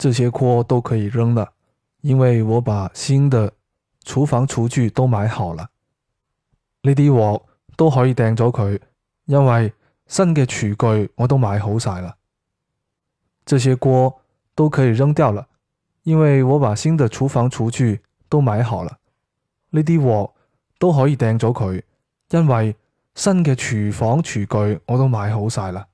这些锅都可以扔了，因为我把新的厨房厨具都买好了。呢啲镬都可以掟咗佢，因为新嘅厨具我都买好晒啦。这些锅都可以扔掉了，因为我把新的厨房厨具都买好了。呢啲镬都可以掟咗佢，因为新嘅厨房厨具我都买好晒啦。